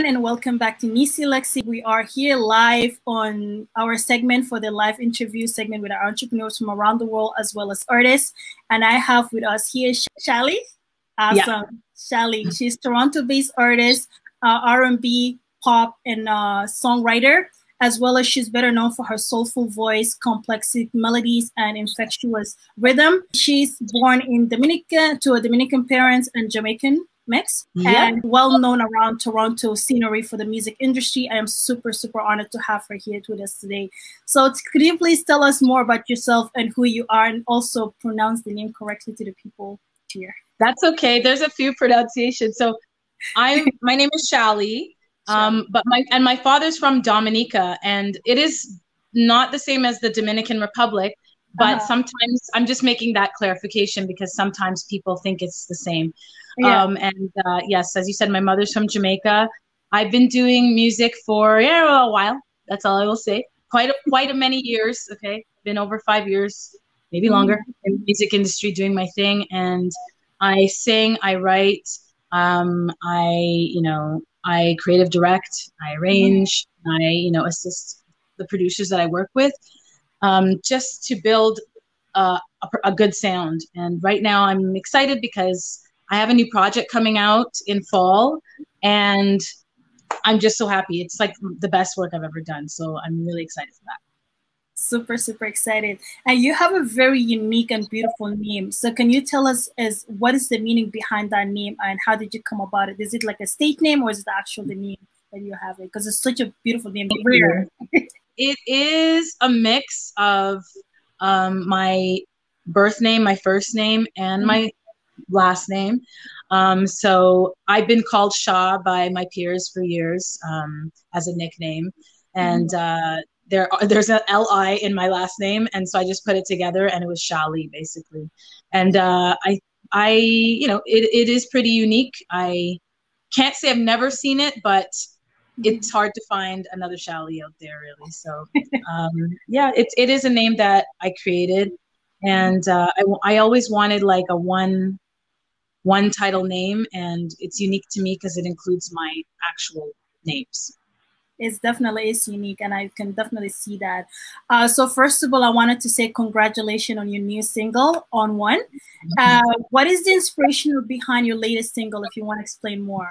everyone, and welcome back to Nisi Lexi. We are here live on our segment for the live interview segment with our entrepreneurs from around the world as well as artists. And I have with us here Shalli. Awesome. Yeah. Shalli. She's Toronto-based artist, uh, R&B, pop, and uh, songwriter, as well as she's better known for her soulful voice, complex melodies, and infectious rhythm. She's born in Dominica to a Dominican parents and Jamaican mix and well known around Toronto scenery for the music industry. I am super, super honored to have her here with us today. So could you please tell us more about yourself and who you are and also pronounce the name correctly to the people here? That's okay. There's a few pronunciations. So I'm my name is Shalli. Um, but my and my father's from Dominica, and it is not the same as the Dominican Republic. But uh-huh. sometimes I'm just making that clarification because sometimes people think it's the same. Yeah. Um, and uh, yes, as you said, my mother's from Jamaica. I've been doing music for yeah, a while. That's all I will say. Quite a, quite a many years. Okay, been over five years, maybe mm-hmm. longer in the music industry doing my thing. And I sing, I write, um, I you know, I creative direct, I arrange, mm-hmm. I you know assist the producers that I work with, um, just to build uh, a, a good sound. And right now, I'm excited because I have a new project coming out in fall, and I'm just so happy. It's like the best work I've ever done. So I'm really excited for that. Super, super excited. And you have a very unique and beautiful name. So can you tell us as what is the meaning behind that name and how did you come about it? Is it like a state name or is it actually the name that you have it? Because it's such a beautiful name. it is a mix of um, my birth name, my first name, and my last name. Um, so I've been called Shah by my peers for years um, as a nickname, and mm-hmm. uh, there there's an L I in my last name, and so I just put it together, and it was Shalli basically. And uh, I I you know it, it is pretty unique. I can't say I've never seen it, but it's hard to find another Shalli out there really. So um, yeah, it it is a name that I created, and uh, I I always wanted like a one one title name and it's unique to me because it includes my actual names. It's definitely is unique and i can definitely see that. Uh, so first of all i wanted to say congratulations on your new single on one. Uh, what is the inspiration behind your latest single if you want to explain more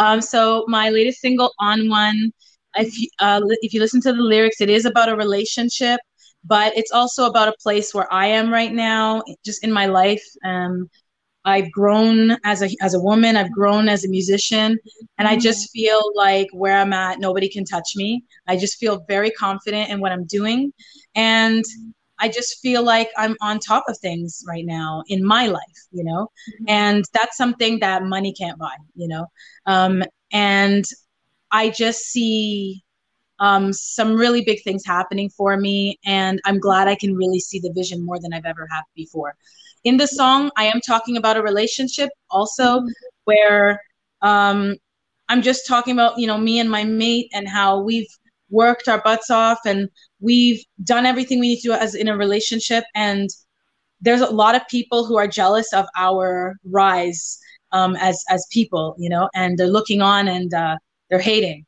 um, so my latest single on one if you, uh, if you listen to the lyrics it is about a relationship but it's also about a place where i am right now just in my life um, I've grown as a as a woman. I've grown as a musician, and I just mm-hmm. feel like where I'm at, nobody can touch me. I just feel very confident in what I'm doing, and I just feel like I'm on top of things right now in my life, you know, mm-hmm. and that's something that money can't buy, you know, um, and I just see um, some really big things happening for me, and I'm glad I can really see the vision more than I've ever had before in the song, I am talking about a relationship also mm-hmm. where um, I'm just talking about, you know, me and my mate and how we've worked our butts off and we've done everything we need to do as in a relationship. And there's a lot of people who are jealous of our rise um, as as people, you know, and they're looking on and uh, they're hating.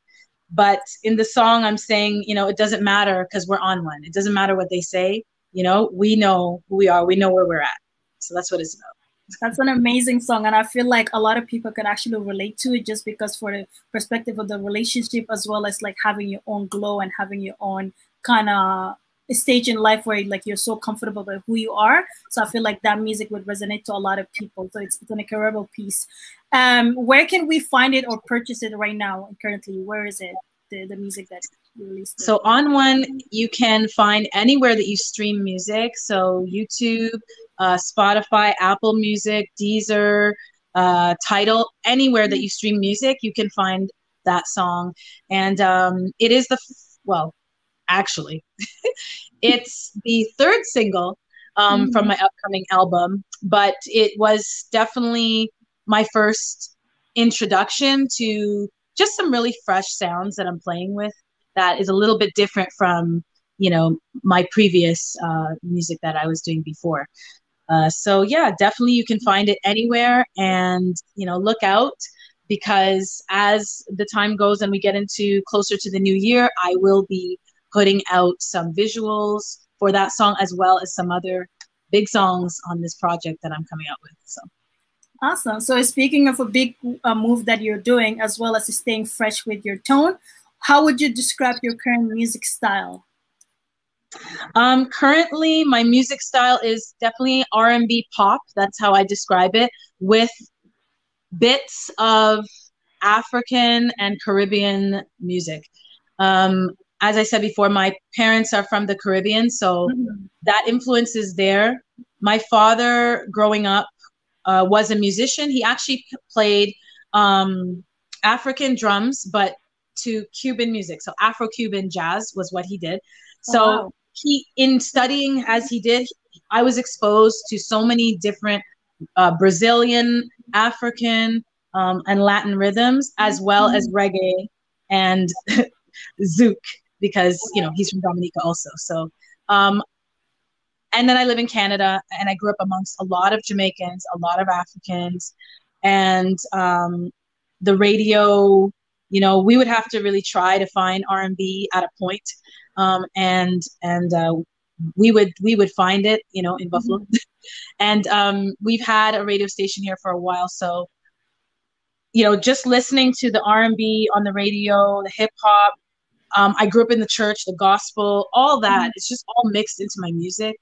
But in the song, I'm saying, you know, it doesn't matter because we're on one. It doesn't matter what they say. You know, we know who we are. We know where we're at. So that's what it's about. That's an amazing song, and I feel like a lot of people can actually relate to it just because for the perspective of the relationship as well as like having your own glow and having your own kind of stage in life where like you're so comfortable with who you are. So I feel like that music would resonate to a lot of people. So it's, it's an incredible piece. Um, where can we find it or purchase it right now? Currently, where is it? The, the music that released. So on one, you can find anywhere that you stream music. So YouTube, uh, Spotify, Apple Music, Deezer, uh, Tidal, anywhere that you stream music, you can find that song. And um, it is the, well, actually, it's the third single um, mm-hmm. from my upcoming album, but it was definitely my first introduction to just some really fresh sounds that I'm playing with that is a little bit different from you know my previous uh, music that I was doing before. Uh, so yeah, definitely you can find it anywhere, and you know look out because as the time goes and we get into closer to the new year, I will be putting out some visuals for that song as well as some other big songs on this project that I'm coming out with. So. Awesome. So speaking of a big uh, move that you're doing, as well as staying fresh with your tone, how would you describe your current music style? Um, currently, my music style is definitely R&B pop. That's how I describe it, with bits of African and Caribbean music. Um, as I said before, my parents are from the Caribbean, so mm-hmm. that influence is there. My father, growing up, uh, was a musician. He actually played um, African drums, but to Cuban music. So Afro Cuban jazz was what he did. Oh, so wow. He, in studying as he did, I was exposed to so many different uh, Brazilian, African, um, and Latin rhythms, as well as mm-hmm. reggae and zouk, because you know he's from Dominica also. So, um, and then I live in Canada, and I grew up amongst a lot of Jamaicans, a lot of Africans, and um, the radio. You know, we would have to really try to find R and B at a point, um, and and uh, we would we would find it. You know, in Buffalo. Mm-hmm. and um, we've had a radio station here for a while so you know just listening to the r&b on the radio the hip hop um, i grew up in the church the gospel all that mm-hmm. it's just all mixed into my music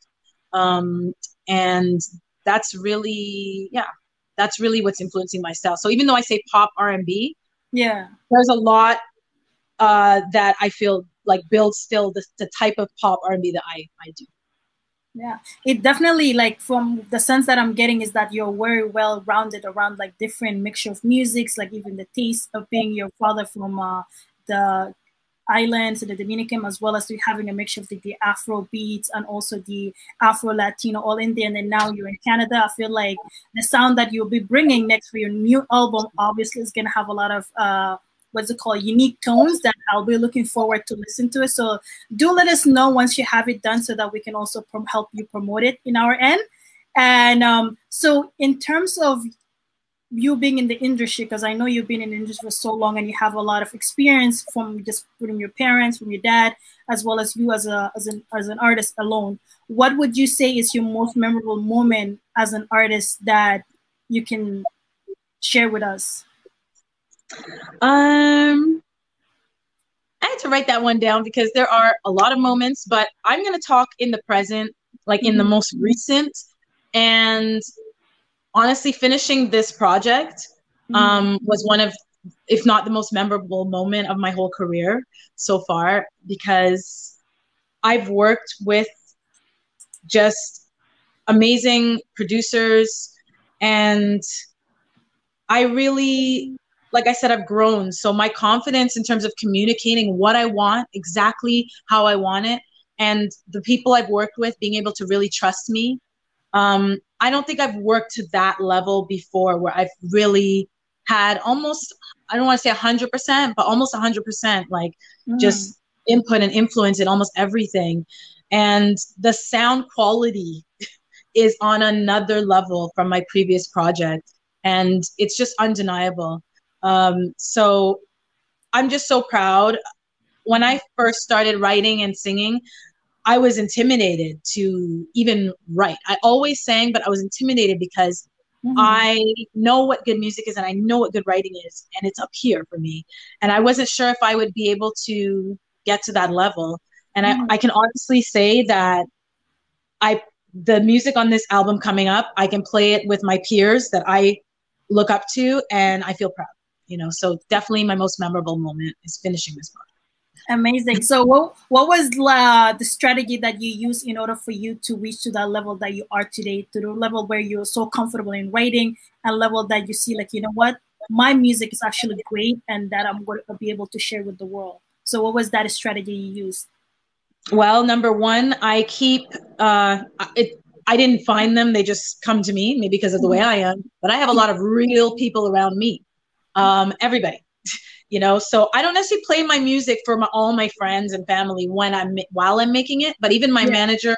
um, and that's really yeah that's really what's influencing my style so even though i say pop r&b yeah there's a lot uh, that i feel like build still the, the type of pop r&b that i i do. Yeah. It definitely like from the sense that i'm getting is that you're very well rounded around like different mixture of musics like even the taste of being your father from uh, the islands and the dominican as well as having a mixture of the, the afro beats and also the afro latino all indian and now you're in canada. I feel like the sound that you'll be bringing next for your new album obviously is going to have a lot of uh, what's it called unique tones that I'll be looking forward to listen to it. So do let us know once you have it done so that we can also help you promote it in our end. And um, so in terms of you being in the industry, because I know you've been in the industry for so long and you have a lot of experience from just from your parents, from your dad, as well as you as a as an as an artist alone. What would you say is your most memorable moment as an artist that you can share with us? Um, I had to write that one down because there are a lot of moments, but I'm going to talk in the present, like in the mm-hmm. most recent. And honestly, finishing this project mm-hmm. um, was one of, if not the most memorable moment of my whole career so far, because I've worked with just amazing producers and I really like I said, I've grown. So my confidence in terms of communicating what I want, exactly how I want it, and the people I've worked with being able to really trust me. Um, I don't think I've worked to that level before where I've really had almost, I don't want to say 100%, but almost 100%, like mm. just input and influence in almost everything. And the sound quality is on another level from my previous project. And it's just undeniable. Um, so I'm just so proud. When I first started writing and singing, I was intimidated to even write. I always sang, but I was intimidated because mm-hmm. I know what good music is and I know what good writing is, and it's up here for me. And I wasn't sure if I would be able to get to that level. And mm-hmm. I, I can honestly say that I the music on this album coming up, I can play it with my peers that I look up to, and I feel proud you know so definitely my most memorable moment is finishing this book amazing so what what was uh, the strategy that you used in order for you to reach to that level that you are today to the level where you're so comfortable in writing and level that you see like you know what my music is actually great and that i'm going to be able to share with the world so what was that strategy you used well number one i keep uh it I didn't find them. They just come to me, maybe because of the way. I am. But I have a lot of real people around me um, everybody you know so i don't necessarily play my music for my, all my friends and family when i'm while i'm making it but even my yeah. manager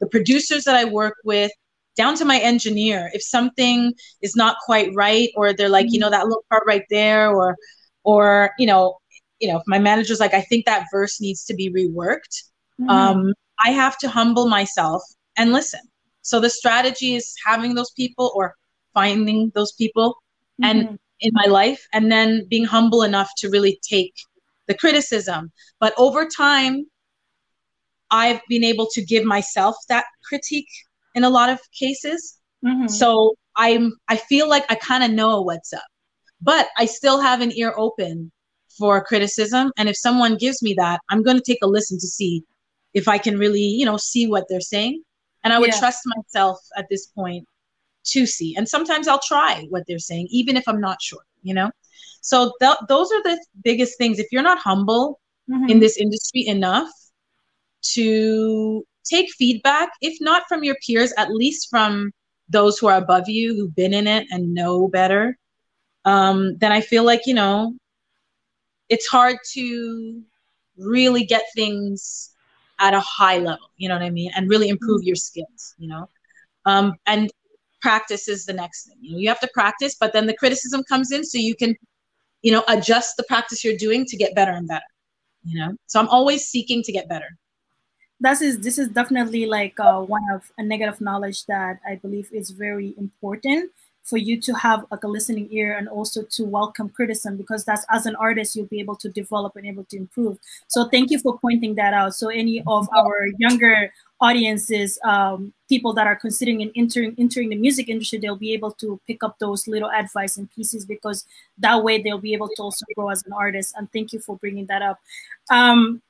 the producers that i work with down to my engineer. If something is not quite right, or they're like, mm-hmm. you know, that little part right there, or, or you know, you know, if my manager's like, I think that verse needs to be reworked. Mm-hmm. Um, I have to humble myself and listen. So the strategy is having those people or finding those people mm-hmm. and in my life, and then being humble enough to really take the criticism. But over time, I've been able to give myself that critique in a lot of cases. Mm-hmm. So I'm I feel like I kind of know what's up. But I still have an ear open for criticism and if someone gives me that, I'm going to take a listen to see if I can really, you know, see what they're saying. And I would yeah. trust myself at this point to see. And sometimes I'll try what they're saying even if I'm not sure, you know? So th- those are the biggest things. If you're not humble mm-hmm. in this industry enough to take feedback, if not from your peers, at least from those who are above you who've been in it and know better, um, then I feel like, you know, it's hard to really get things at a high level, you know what I mean? And really improve mm-hmm. your skills, you know? Um, and practice is the next thing. You know, you have to practice, but then the criticism comes in so you can, you know, adjust the practice you're doing to get better and better, you know? So I'm always seeking to get better that is this is definitely like uh, one of a negative knowledge that I believe is very important for you to have like a listening ear and also to welcome criticism because that's as an artist you'll be able to develop and able to improve so thank you for pointing that out so any of our younger audiences um, people that are considering and entering entering the music industry they'll be able to pick up those little advice and pieces because that way they'll be able to also grow as an artist and thank you for bringing that up um,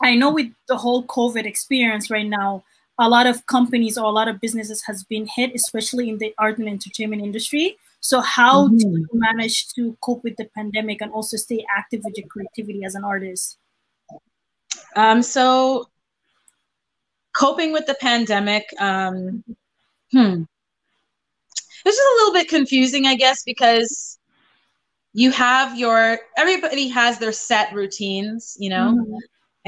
I know with the whole COVID experience right now, a lot of companies or a lot of businesses has been hit, especially in the art and entertainment industry. So how mm-hmm. do you manage to cope with the pandemic and also stay active with your creativity as an artist? Um, so coping with the pandemic, um, hmm. This is a little bit confusing, I guess, because you have your everybody has their set routines, you know. Mm-hmm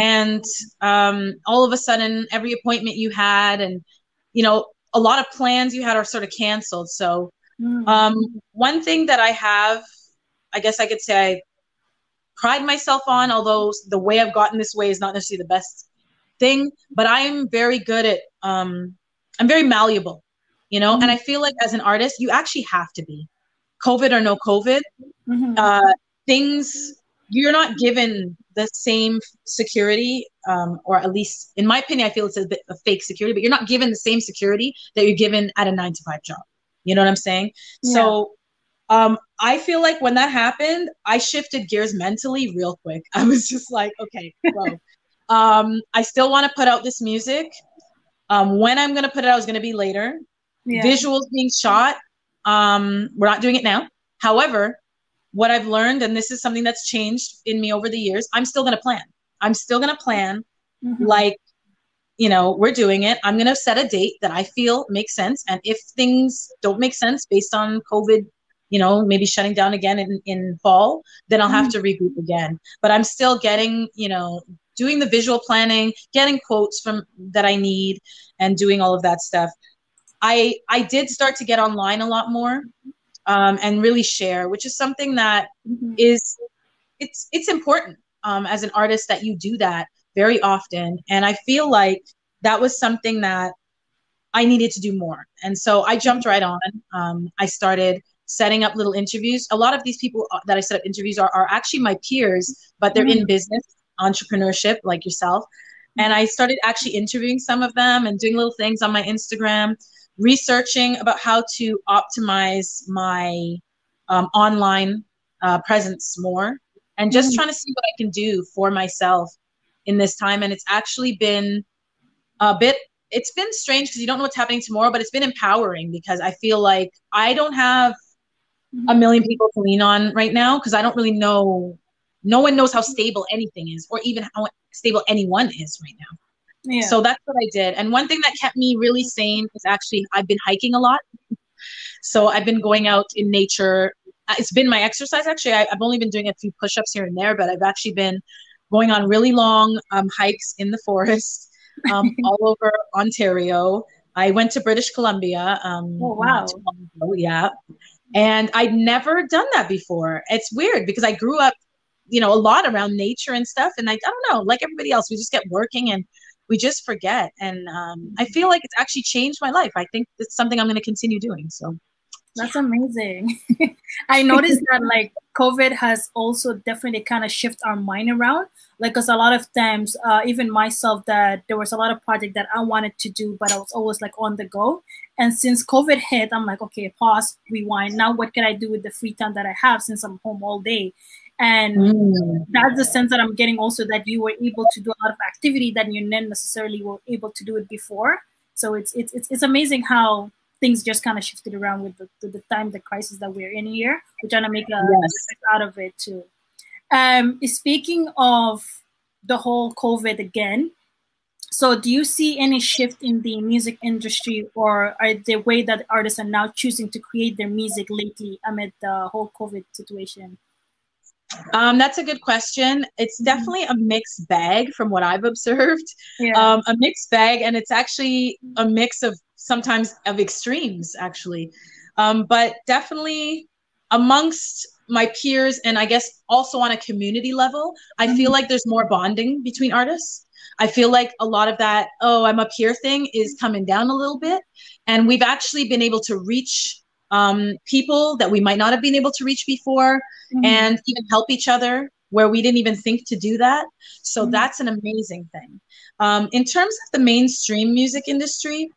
and um, all of a sudden every appointment you had and you know a lot of plans you had are sort of canceled so mm. um, one thing that i have i guess i could say i pride myself on although the way i've gotten this way is not necessarily the best thing but i'm very good at um, i'm very malleable you know mm-hmm. and i feel like as an artist you actually have to be covid or no covid mm-hmm. uh, things you're not given the same security, um, or at least in my opinion, I feel it's a bit of fake security, but you're not given the same security that you're given at a nine to five job. You know what I'm saying? Yeah. So um, I feel like when that happened, I shifted gears mentally real quick. I was just like, okay, well, um, I still want to put out this music. Um, when I'm going to put it out is going to be later. Yeah. Visuals being shot. Um, we're not doing it now. However, what I've learned, and this is something that's changed in me over the years, I'm still going to plan. I'm still going to plan mm-hmm. like, you know, we're doing it. I'm going to set a date that I feel makes sense. And if things don't make sense based on COVID, you know, maybe shutting down again in, in fall, then I'll mm-hmm. have to regroup again. But I'm still getting, you know, doing the visual planning, getting quotes from that I need and doing all of that stuff. I I did start to get online a lot more um, and really share, which is something that mm-hmm. is it's it's important um, as an artist that you do that very often. And I feel like that was something that I needed to do more. And so I jumped right on. Um, I started setting up little interviews. A lot of these people uh, that I set up interviews are, are actually my peers, but they're mm-hmm. in business, entrepreneurship, like yourself. And I started actually interviewing some of them and doing little things on my Instagram researching about how to optimize my um, online uh, presence more and just mm-hmm. trying to see what I can do for myself in this time. And it's actually been a bit, it's been strange because you don't know what's happening tomorrow, but it's been empowering because I feel like I don't have mm-hmm. a million people to lean on right now because I don't really know. No one knows how stable anything is, or even how stable anyone is right now. Yeah. So that's what I did. And one thing that kept me really sane is actually I've been hiking a lot. So I've been going out in nature. Uh, it's been my exercise actually. I, have only been doing a few push ups here and there, but I've actually been going on really long um, hikes in the forest um, all over Ontario. I went to British Columbia. Um, oh wow! yeah, and I'd never done that before. It's weird because I grew up, you know, a lot around nature and stuff, and I, I don't know, like everybody else, we just get working and we just forget. And um, I feel like it's actually changed my life. I think it's something I'm going to continue doing. So that's amazing. I noticed that like COVID has also definitely kind of shift our mind around. Like, cause a lot of times, uh, even myself, that there was a lot of project that I wanted to do, but I was always like on the go. And since COVID hit, I'm like, okay, pause, rewind. Now, what can I do with the free time that I have since I'm home all day? And mm. that's the sense that I'm getting also that you were able to do a lot of activity that you didn't necessarily were able to do it before. So it's it's it's, it's amazing how things just kind of shifted around with the, the, the, time, the crisis that we're in here. We're trying to make a yes. out of it too. Um, speaking of the whole COVID again, so do you see any shift in the music industry or are the way that artists are now choosing to create their music lately amid the whole COVID situation? Um, that's a good question. It's mm-hmm. definitely a mixed bag from what I've observed. Yeah. Um, a mixed bag, and it's actually a mix of sometimes of extremes, actually. Um, but definitely amongst my peers, and I guess also on a community level, I mm-hmm. feel like there's more bonding between artists. I feel like a lot of that, oh, I'm up here thing is coming down a little bit. And we've actually been able to reach um, people that we might not have been able to reach before mm-hmm. and even help each other where we didn't even think to do that. So mm-hmm. that's an amazing thing. Um, in terms of the mainstream music industry,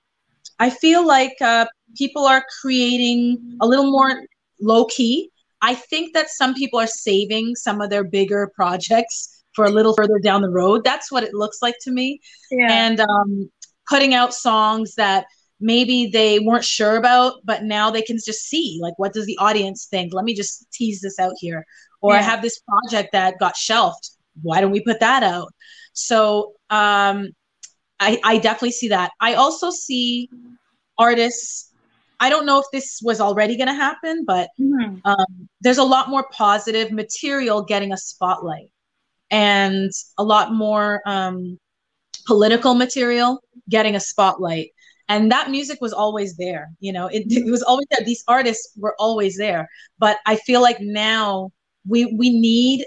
I feel like uh, people are creating a little more low key. I think that some people are saving some of their bigger projects for a little further down the road. That's what it looks like to me. Yeah. And um, putting out songs that maybe they weren't sure about, but now they can just see like, what does the audience think? Let me just tease this out here. Or yeah. I have this project that got shelved. Why don't we put that out? So um, I, I definitely see that. I also see artists. I don't know if this was already going to happen, but mm-hmm. um, there's a lot more positive material getting a spotlight and a lot more um, political material getting a spotlight and that music was always there you know it, it, was always there these artists were always there. But i feel like now we we need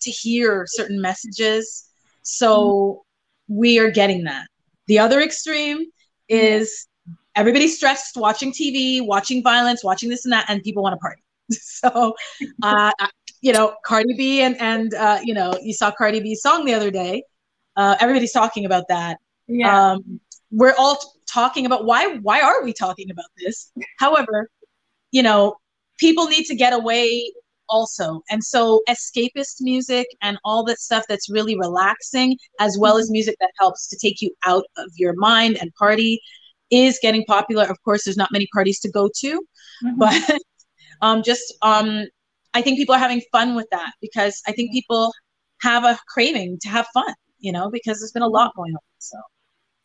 to hear certain messages. So we are getting that. The other extreme is everybody's stressed watching tv watching violence watching this and that and people want to party. So uh, you know cardi b and and uh, you know you saw cardi b's song the other day. Uh, everybody's talking about that. Yeah. Um, we're all talking about why why are we talking about this? However you know people need to get away also. And so escapist music and all that stuff that's really relaxing as well as music that helps to take you out of your mind and party is getting popular. Of course there's not many parties to go to mm-hmm. but um, just um, i think people are having fun with that because i think people have a craving to have fun you know because there's been a lot going on so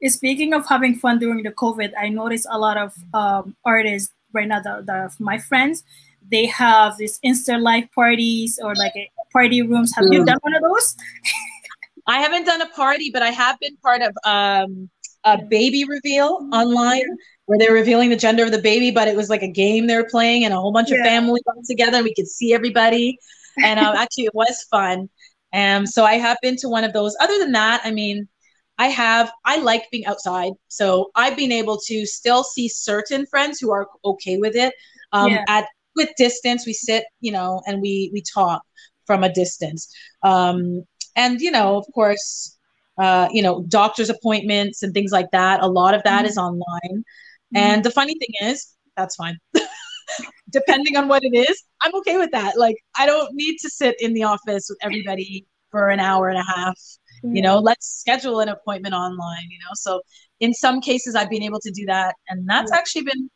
speaking of having fun during the COVID, I noticed a lot of um, artists right now that, that my friends, they have these Insta live parties or like party rooms. Have you done one of those? I haven't done a party, but I have been part of um, a baby reveal online where they're revealing the gender of the baby, but it was like a game they were playing and a whole bunch yeah. of family got together and we could see everybody. And um, actually, it was fun. And um, so I have been to one of those. Other than that, I mean, I have, I like being outside. So I've been able to still see certain friends who are okay with it. Um, yeah. At with distance, we sit, you know, and we we talk from a distance. Um, and you know, of course, uh, you know, doctor's appointments and things like that. A lot of that mm-hmm. is online. Mm-hmm. And the funny thing is, that's fine. Depending on what it is, I'm okay with that. Like, I don't need to sit in the office with everybody for an hour and a half you know let's schedule an appointment online you know? So in some cases i've been able to do that and that's actually been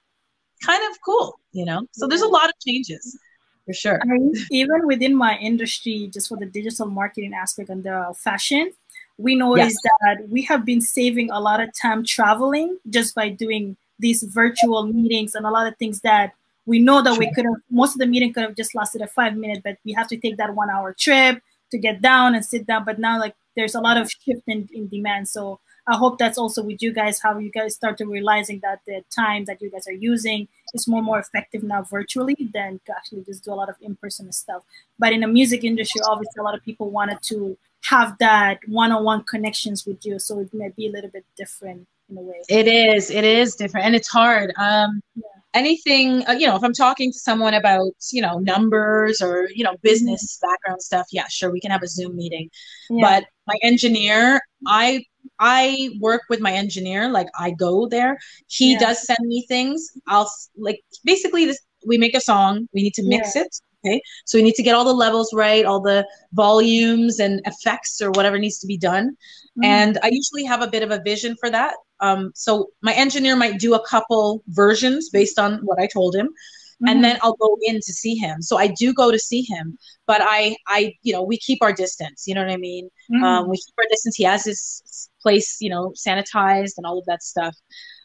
kind of cool you know? So there's a lot of changes for sure. Even within my industry just for the digital marketing aspect and the fashion we noticed yes. that we have been saving a lot of time traveling just by doing these virtual meetings and a lot of things that we know that we could have most of the meeting could have just lasted a five minute but we have to take that one hour trip to get down and sit down. But now like there's a lot of shift in, in demand. So I hope that's also with you guys how you guys start to realizing that the time that you guys are using is more more effective now virtually than to actually just do a lot of in-person stuff. But in the music industry, obviously a lot of people wanted to have that one-on-one connections with you, so it may be a little bit different in a way. It is. It is different, and it's hard. Um, yeah anything uh, you know if i'm talking to someone about you know numbers or you know business mm-hmm. background stuff yeah sure we can have a zoom meeting yeah. but my engineer i i work with my engineer like i go there he yeah. does send me things i'll like basically this we make a song we need to mix yeah. it okay so we need to get all the levels right all the volumes and effects or whatever needs to be done mm-hmm. and i usually have a bit of a vision for that um, so my engineer might do a couple versions based on what I told him. Mm-hmm. and then I'll go in to see him. So I do go to see him, but I, I, you know, we keep our distance. You know what I mean? Mm-hmm. Um, we keep our distance. He has his place, you know, sanitized and all of that stuff.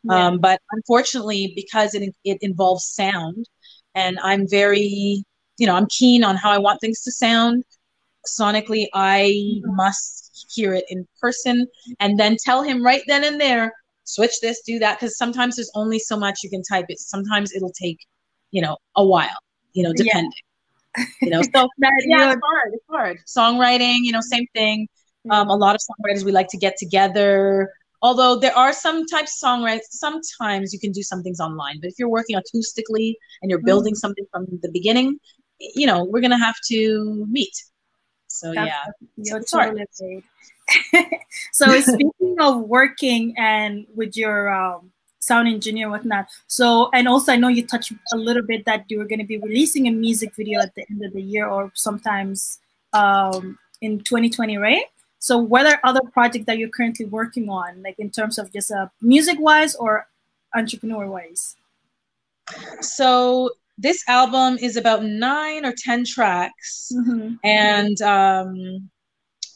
Yeah. Um, but unfortunately, because it it involves sound, and I'm very, you know, I'm keen on how I want things to sound sonically. I mm-hmm. must hear it in person, and then tell him right then and there switch this, do that. Because sometimes there's only so much you can type it. Sometimes it'll take, you know, a while, you know, depending. Yeah. You know, so that, yeah, it's hard. It's hard. Songwriting, you know, same thing. Um, a lot of songwriters we like to get together. Although there are some types of songwriters, sometimes you can do some things online. But if you're working acoustically and you're building mm-hmm. something from the beginning, you know, we're gonna have to meet. So That's, yeah, you're totally so speaking of working and with your um, sound engineer whatnot. So and also i know you touched a little bit that you were going to be releasing a music video at the end of the year or sometimes um, in 2020 right? So what are other projects that you're currently working on like in terms of just uh, music wise or entrepreneur wise so this album is about nine or ten tracks. Mm-hmm. and um,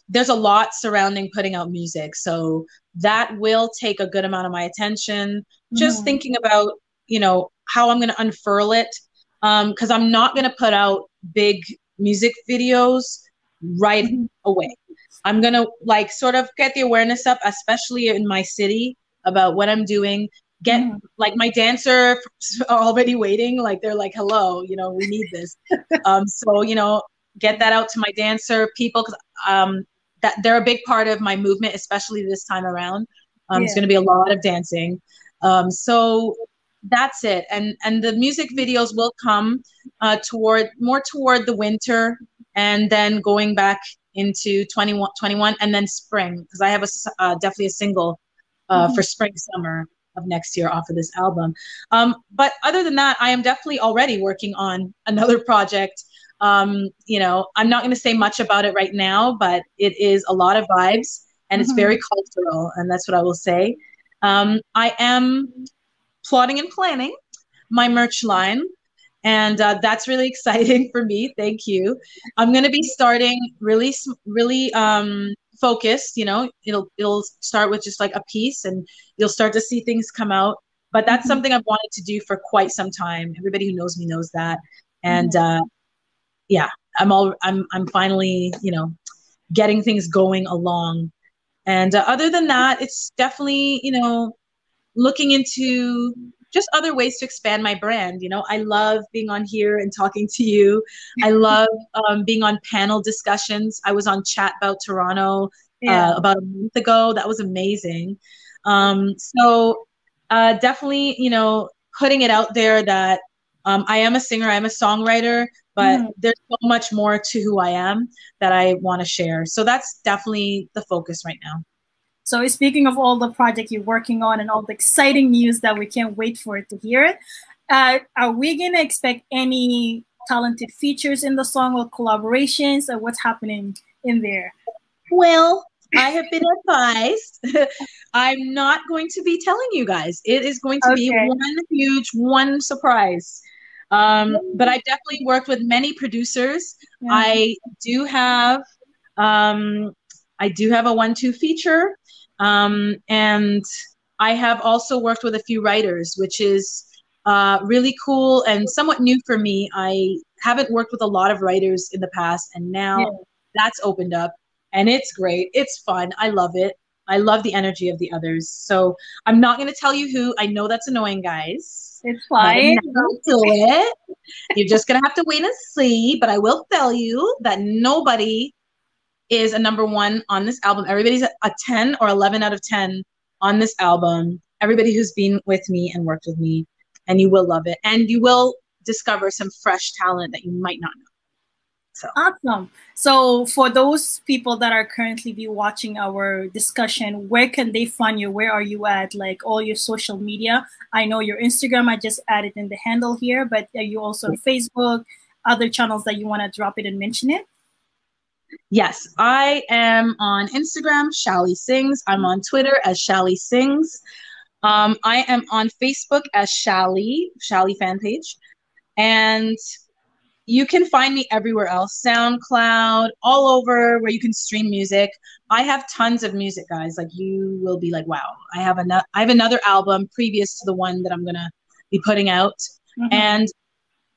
there's a lot surrounding putting out music. So that will take a good amount of my attention. Just mm. thinking about, you know, how I'm going to unfurl it. Because um, I'm not going to put out big music videos right mm-hmm. away. I'm going to like sort of get the awareness up, especially in my city, about what I'm doing. Get mm. like my dancer already waiting, like they're like, hello, you know, we need this. um, so, you know, get that out to my dancer people because um, that they're a big part of my movement, especially this time around. Um, yeah. It's going to be a lot of dancing. Um, so that's it. And and the music videos will come uh, toward more toward the winter, and then going back into 21, 21 and then spring because I have a uh, definitely a single uh, mm-hmm. for spring summer of next year off of this album. Um, but other than that, I am definitely already working on another project um, you know, I'm not going to say much about it right now, but it is a lot of vibes and mm-hmm. it's very cultural, and that's what I will say. Um, I am plotting and planning my merch line, and uh, that's really exciting for me. Thank you. I'm going to be starting really, really um, focused. You know, it'll it'll start with just like a piece, and you'll start to see things come out. But that's mm-hmm. something I've wanted to do for quite some time. Everybody who knows me knows that, and mm-hmm. uh, yeah, I'm all I'm I'm finally you know getting things going along. And uh, other than that, it's definitely you know looking into just other ways to expand my brand. You know, I love being on here and talking to you. I love um, being on panel discussions. I was on Chat About Toronto yeah. uh, about a month ago. That was amazing. Um, so uh, definitely, you know, putting it out there that um, I am a singer, I am a songwriter, but mm. there's so much more to who I am that I want to share. So that's definitely the focus right now. So speaking of all the project you're working on and all the exciting news that we can't wait for it to hear uh, are we gonna expect any talented features in the song or collaborations or what's happening in there? Well, I have been advised. I'm not going to be telling you guys. It is going to okay. be one huge one surprise. Um, but I definitely worked with many producers. Yeah. I do have um, I do have a one-two feature, um, and I have also worked with a few writers, which is uh, really cool and somewhat new for me. I haven't worked with a lot of writers in the past, and now yeah. that's opened up, and it's great. It's fun. I love it. I love the energy of the others. So I'm not going to tell you who. I know that's annoying, guys. It's fine. Don't it. You're just going to have to wait and see. But I will tell you that nobody is a number one on this album. Everybody's a 10 or 11 out of 10 on this album. Everybody who's been with me and worked with me, and you will love it. And you will discover some fresh talent that you might not know. So awesome. So for those people that are currently be watching our discussion, where can they find you? Where are you at? Like all your social media. I know your Instagram. I just added in the handle here, but are you also on Facebook? Other channels that you want to drop it and mention it? Yes, I am on Instagram, Shalli Sings. I'm on Twitter as Shalli Sings. Um, I am on Facebook as Shalli, Shalli fan page. And you can find me everywhere else soundcloud all over where you can stream music. I have tons of music guys. Like you will be like wow i have another i have another album previous to the one that i'm gonna be putting out. Mm-hmm. and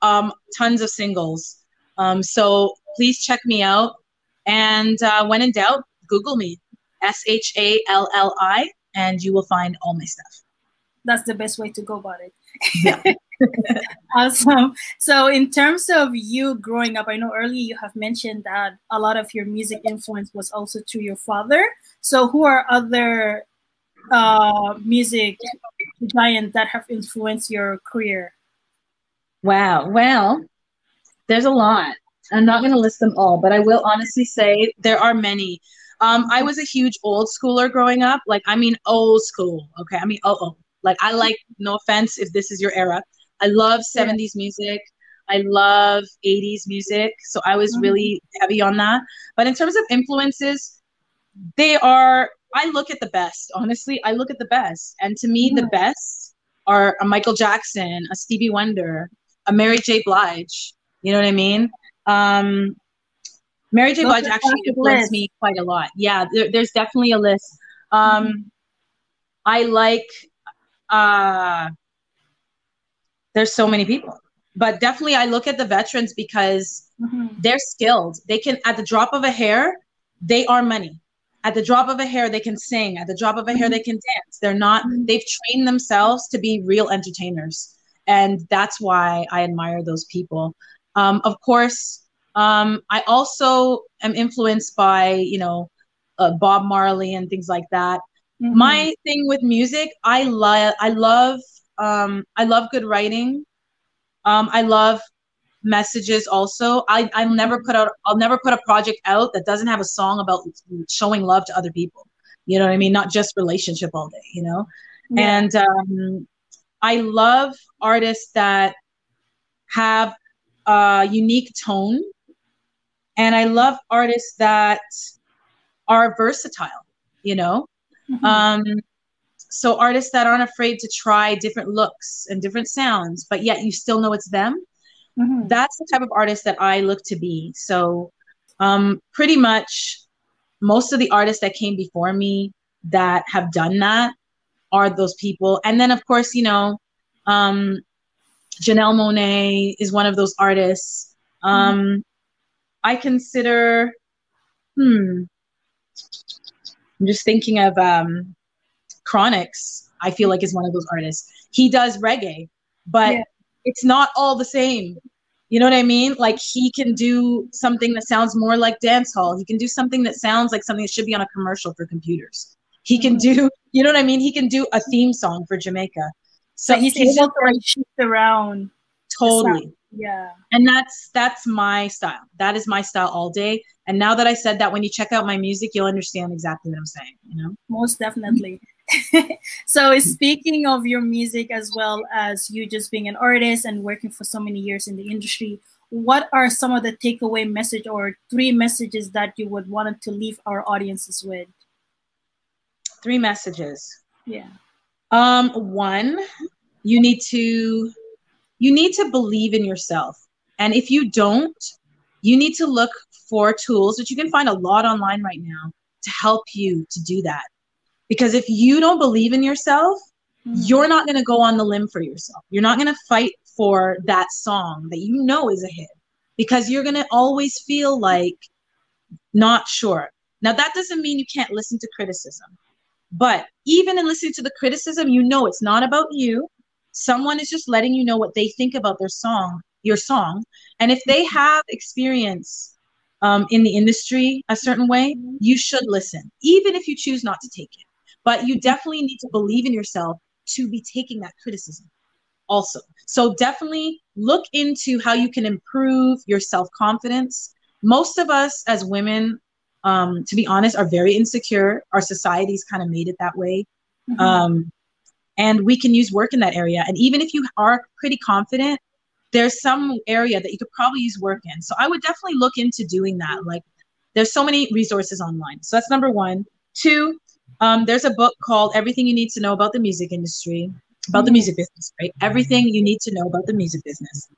um tons of singles. Um so please check me out. And uh, when in doubt google me s-h-a-l-l-i and you will find all my stuff. That's the best way to go about it. Yeah awesome. So, in terms of you growing up, I know earlier you have mentioned that a lot of your music influence was also through your father. So, who are other uh, music giants that have influenced your career? Wow. Well, there's a lot. I'm not going to list them all, but I will honestly say there are many. Um, I was a huge old schooler growing up. Like, I mean, old school. Okay. I mean, oh, oh. Like, I like, no offense if this is your era. I love 70s music. I love 80s music. So I was mm-hmm. really heavy on that. But in terms of influences, they are, I look at the best. Honestly, I look at the best. And to me, the best are a Michael Jackson, a Stevie Wonder, a Mary J. Blige. You know what I mean? Um, Mary J. Blige actually influenced me quite a lot. Yeah, there, there's definitely a list. Um, mm-hmm. I like uh, there's so many people but definitely i look at the veterans because mm-hmm. they're skilled they can at the drop of a hair they are money at the drop of a hair they can sing at the drop of a hair mm-hmm. they can dance they're not mm-hmm. they've trained themselves to be real entertainers and that's why i admire those people um, of course um, i also am influenced by you know uh, bob marley and things like that mm-hmm. my thing with music i love i love um, I love good writing. Um, I love messages also. I, I'll never put out I'll never put a project out that doesn't have a song about showing love to other people. You know what I mean? Not just relationship all day, you know? Yeah. And um, I love artists that have a unique tone. And I love artists that are versatile, you know? Mm-hmm. Um, so artists that aren't afraid to try different looks and different sounds but yet you still know it's them mm-hmm. that's the type of artist that i look to be so um, pretty much most of the artists that came before me that have done that are those people and then of course you know um, janelle monáe is one of those artists um, mm-hmm. i consider hmm i'm just thinking of um, Chronixx, I feel like is one of those artists. He does reggae, but yeah. it's not all the same. You know what I mean? Like he can do something that sounds more like dance hall. He can do something that sounds like something that should be on a commercial for computers. He can mm-hmm. do, you know what I mean? He can do a theme song for Jamaica. So, so he's able to like shift around. Totally. Yeah. And that's that's my style. That is my style all day. And now that I said that, when you check out my music, you'll understand exactly what I'm saying. You know. Most definitely. so speaking of your music as well as you just being an artist and working for so many years in the industry what are some of the takeaway message or three messages that you would want to leave our audiences with? Three messages. Yeah. Um one you need to you need to believe in yourself. And if you don't you need to look for tools that you can find a lot online right now to help you to do that because if you don't believe in yourself, mm-hmm. you're not going to go on the limb for yourself. You're not going to fight for that song that you know is a hit because you're going to always feel like not sure. Now, that doesn't mean you can't listen to criticism. But even in listening to the criticism, you know it's not about you. Someone is just letting you know what they think about their song, your song. And if they have experience um, in the industry a certain way, you should listen, even if you choose not to take it. But you definitely need to believe in yourself to be taking that criticism also. So definitely look into how you can improve your self confidence. Most of us as women, um, to be honest, are very insecure. Our society's kind of made it that way. Mm-hmm. Um, and we can use work in that area. And even if you are pretty confident, there's some area that you could probably use work in. So I would definitely look into doing that. Like there's so many resources online. So that's number one. Two, um, there's a book called Everything You Need to Know About the Music Industry, about the music business, right? Everything you need to know about the music business.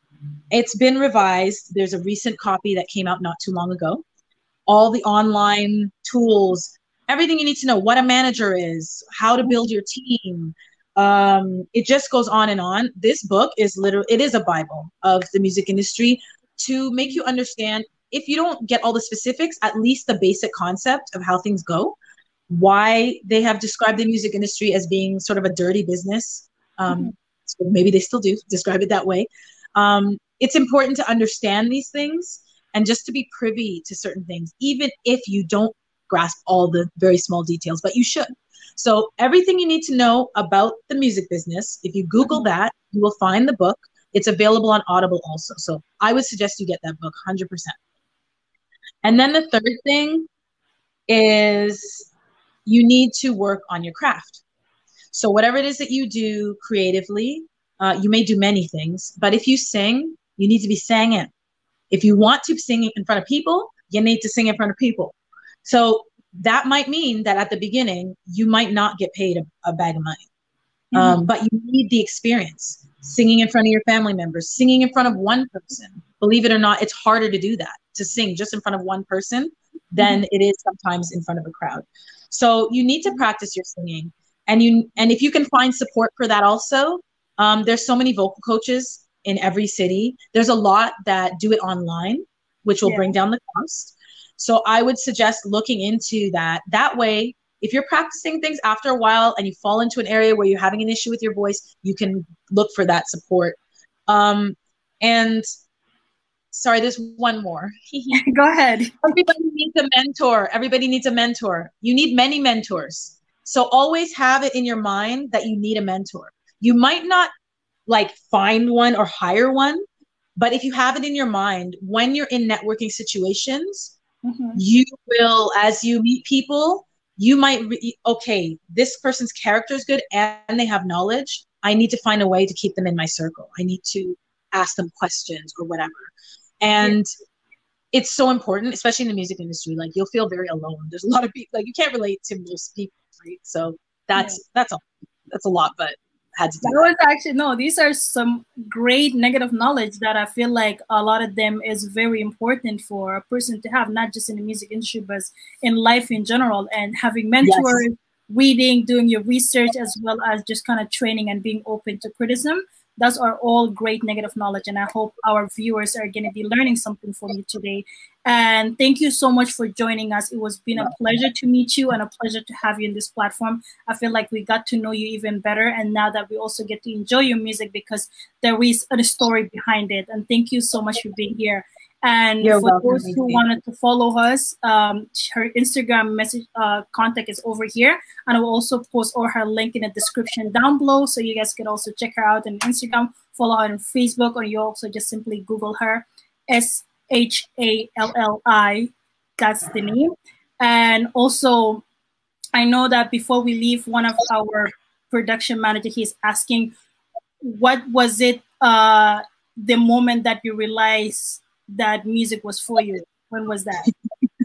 It's been revised. There's a recent copy that came out not too long ago. All the online tools, everything you need to know, what a manager is, how to build your team. Um, it just goes on and on. This book is literally, it is a Bible of the music industry to make you understand if you don't get all the specifics, at least the basic concept of how things go why they have described the music industry as being sort of a dirty business. Um, mm-hmm. so maybe they still do describe it that way. Um, it's important to understand these things and just to be privy to certain things, even if you don't grasp all the very small details, but you should. So, everything you need to know about the music business, if you Google mm-hmm. that, you will find the book. It's available on Audible also. So, I would suggest you get that book 100%. And then the third thing is you need to work on your craft. So, whatever it is that you do creatively, uh, you may do many things, but if you sing, you need to be singing. If you want to sing in front of people, you need to sing in front of people. So, that might mean that at the beginning, you might not get paid a, a bag of money, mm-hmm. um, but you need the experience singing in front of your family members, singing in front of one person. Believe it or not, it's harder to do that, to sing just in front of one person than mm-hmm. it is sometimes in front of a crowd. So you need to practice your singing, and you and if you can find support for that also, um, there's so many vocal coaches in every city. There's a lot that do it online, which will yeah. bring down the cost. So I would suggest looking into that. That way, if you're practicing things after a while and you fall into an area where you're having an issue with your voice, you can look for that support. Um, and sorry, there's one more. Go ahead. Everybody needs a mentor. Everybody needs a mentor. You need many mentors. So always have it in your mind that you need a mentor. You might not like find one or hire one, but if you have it in your mind, when you're in networking situations, mm-hmm. you will, as you meet people, you might, re- okay, this person's character is good and they have knowledge. I need to find a way to keep them in my circle. I need to ask them questions or whatever and yeah. it's so important especially in the music industry like you'll feel very alone there's a lot of people like you can't relate to most people right so that's yeah. that's all that's a lot but had to do that, was actually no these are some great negative knowledge that i feel like a lot of them is very important for a person to have not just in the music industry but in life in general and having mentors yes. reading doing your research as well as just kind of training and being open to criticism those are all great negative knowledge and i hope our viewers are going to be learning something from you today. And thank you so much for joining us. It was been a pleasure to meet you and a pleasure to have you in this platform. I feel like we got to know you even better and now that we also get to enjoy your music because there is a story behind it. And thank you so much for being here and You're for welcome, those who wanted to follow us, um, her Instagram message uh, contact is over here, and I will also post all her link in the description down below, so you guys can also check her out on Instagram, follow her on Facebook, or you also just simply Google her, S H A L L I. That's the name. And also, I know that before we leave, one of our production manager he's asking, what was it? Uh, the moment that you realized that music was for you? When was that?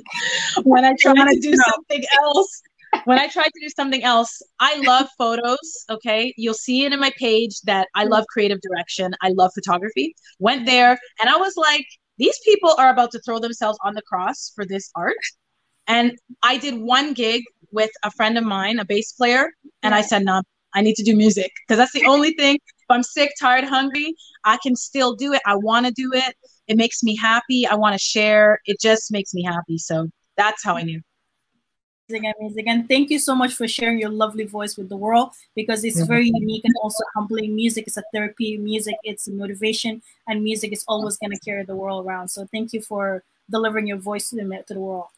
when I tried to do something else. When I tried to do something else, I love photos. Okay. You'll see it in my page that I love creative direction. I love photography. Went there and I was like, these people are about to throw themselves on the cross for this art. And I did one gig with a friend of mine, a bass player, and I said, no, I need to do music because that's the only thing. If I'm sick, tired, hungry, I can still do it. I want to do it. It makes me happy. I want to share. It just makes me happy. So that's how I knew. Amazing, amazing. And thank you so much for sharing your lovely voice with the world because it's very unique and also humbling. Music is a therapy, music it's a motivation, and music is always going to carry the world around. So thank you for delivering your voice to the, to the world.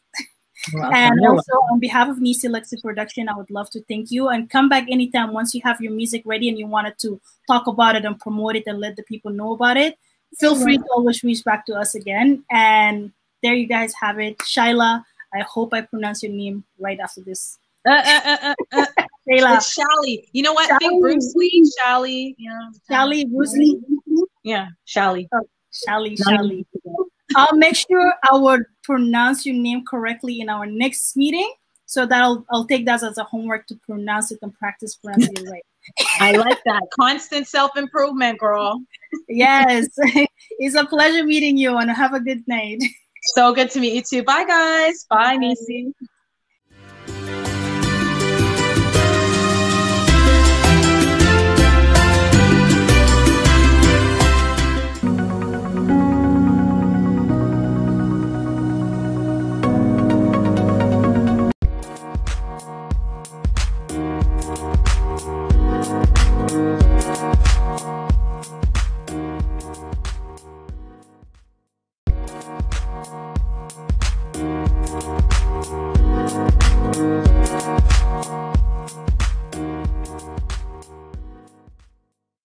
and also on behalf of Nisi Lexi Production, I would love to thank you and come back anytime once you have your music ready and you wanted to talk about it and promote it and let the people know about it. Feel free to always reach back to us again. And there you guys have it. Shaila, I hope I pronounce your name right after this. Uh, uh, uh, uh, uh. It's Shalli. You know what? Shalli. Think Bruce Lee, Shalli. You know, Shalli, Bruce Lee. Yeah, Shalli. Oh, Shalli, Shalli. I'll make sure I will pronounce your name correctly in our next meeting. So that I'll, I'll take that as a homework to pronounce it and practice pronouncing it right. I like that. Constant self improvement, girl. yes. it's a pleasure meeting you and have a good night. So good to meet you too. Bye, guys. Bye, Bye. Nisi.